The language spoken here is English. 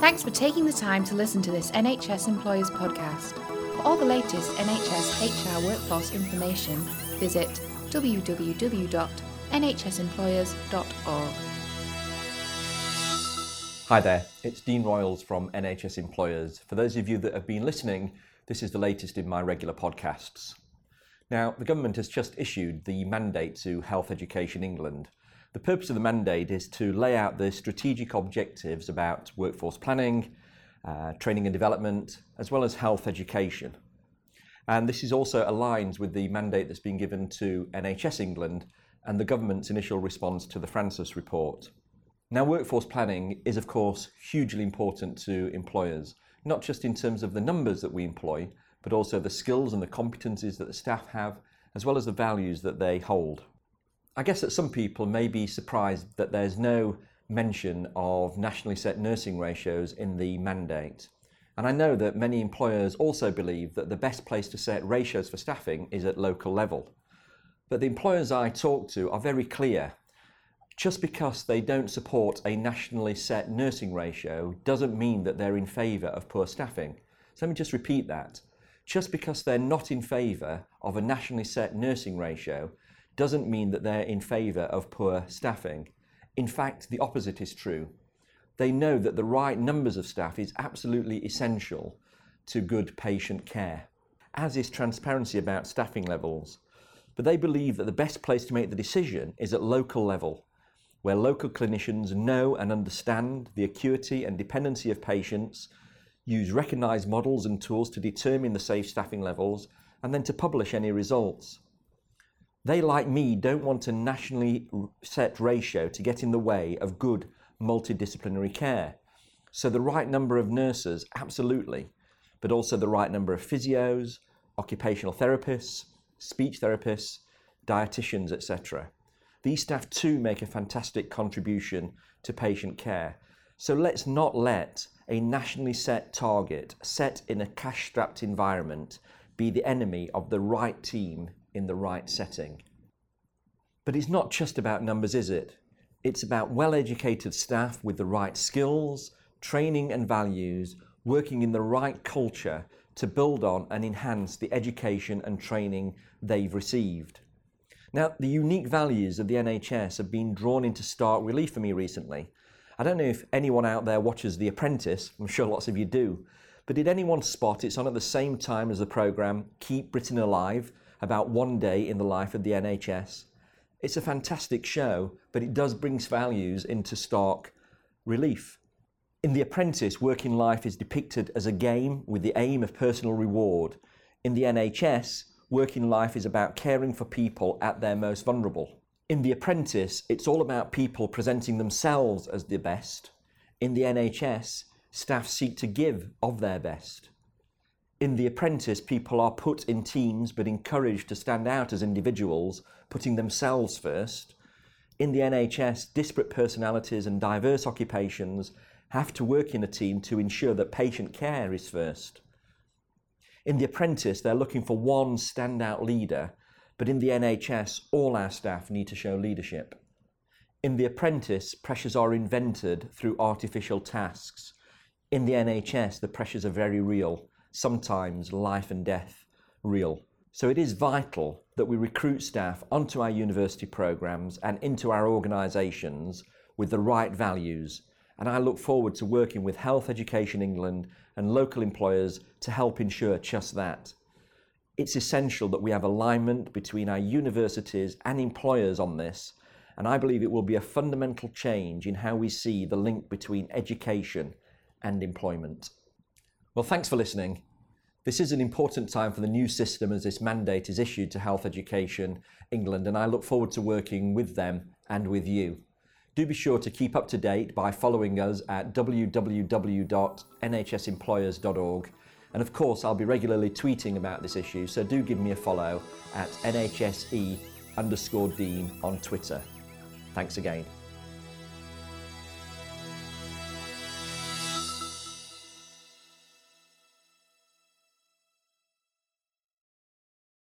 Thanks for taking the time to listen to this NHS Employers podcast. For all the latest NHS HR workforce information, visit www.nhsemployers.org. Hi there, it's Dean Royles from NHS Employers. For those of you that have been listening, this is the latest in my regular podcasts. Now, the government has just issued the mandate to Health Education England. The purpose of the mandate is to lay out the strategic objectives about workforce planning, uh, training and development, as well as health education. And this is also aligns with the mandate that's been given to NHS England and the government's initial response to the Francis report. Now, workforce planning is, of course, hugely important to employers, not just in terms of the numbers that we employ, but also the skills and the competencies that the staff have, as well as the values that they hold. I guess that some people may be surprised that there's no mention of nationally set nursing ratios in the mandate. And I know that many employers also believe that the best place to set ratios for staffing is at local level. But the employers I talk to are very clear. Just because they don't support a nationally set nursing ratio doesn't mean that they're in favour of poor staffing. So let me just repeat that just because they're not in favour of a nationally set nursing ratio doesn't mean that they're in favour of poor staffing. In fact, the opposite is true. They know that the right numbers of staff is absolutely essential to good patient care, as is transparency about staffing levels. But they believe that the best place to make the decision is at local level, where local clinicians know and understand the acuity and dependency of patients use recognised models and tools to determine the safe staffing levels, and then to publish any results. They, like me, don't want a nationally set ratio to get in the way of good multidisciplinary care. So, the right number of nurses, absolutely, but also the right number of physios, occupational therapists, speech therapists, dietitians, etc. These staff too make a fantastic contribution to patient care. So let's not let a nationally set target set in a cash strapped environment be the enemy of the right team in the right setting. But it's not just about numbers, is it? It's about well educated staff with the right skills, training, and values working in the right culture to build on and enhance the education and training they've received. Now, the unique values of the NHS have been drawn into stark relief for me recently I don't know if anyone out there watches The Apprentice, I'm sure lots of you do, but did anyone spot it's on at the same time as the programme Keep Britain Alive, about one day in the life of the NHS? It's a fantastic show, but it does bring values into stark relief. In The Apprentice, working life is depicted as a game with the aim of personal reward. In the NHS, working life is about caring for people at their most vulnerable. In The Apprentice, it's all about people presenting themselves as the best. In the NHS, staff seek to give of their best. In The Apprentice, people are put in teams but encouraged to stand out as individuals, putting themselves first. In the NHS, disparate personalities and diverse occupations have to work in a team to ensure that patient care is first. In The Apprentice, they're looking for one standout leader but in the NHS, all our staff need to show leadership. In The Apprentice, pressures are invented through artificial tasks. In the NHS, the pressures are very real, sometimes life and death real. So it is vital that we recruit staff onto our university programmes and into our organisations with the right values. And I look forward to working with Health Education England and local employers to help ensure just that it's essential that we have alignment between our universities and employers on this, and I believe it will be a fundamental change in how we see the link between education and employment. Well, thanks for listening. This is an important time for the new system as this mandate is issued to Health Education England, and I look forward to working with them and with you. Do be sure to keep up to date by following us at www.nhsemployers.org and of course, I'll be regularly tweeting about this issue, so do give me a follow at NHSE underscore Dean on Twitter. Thanks again.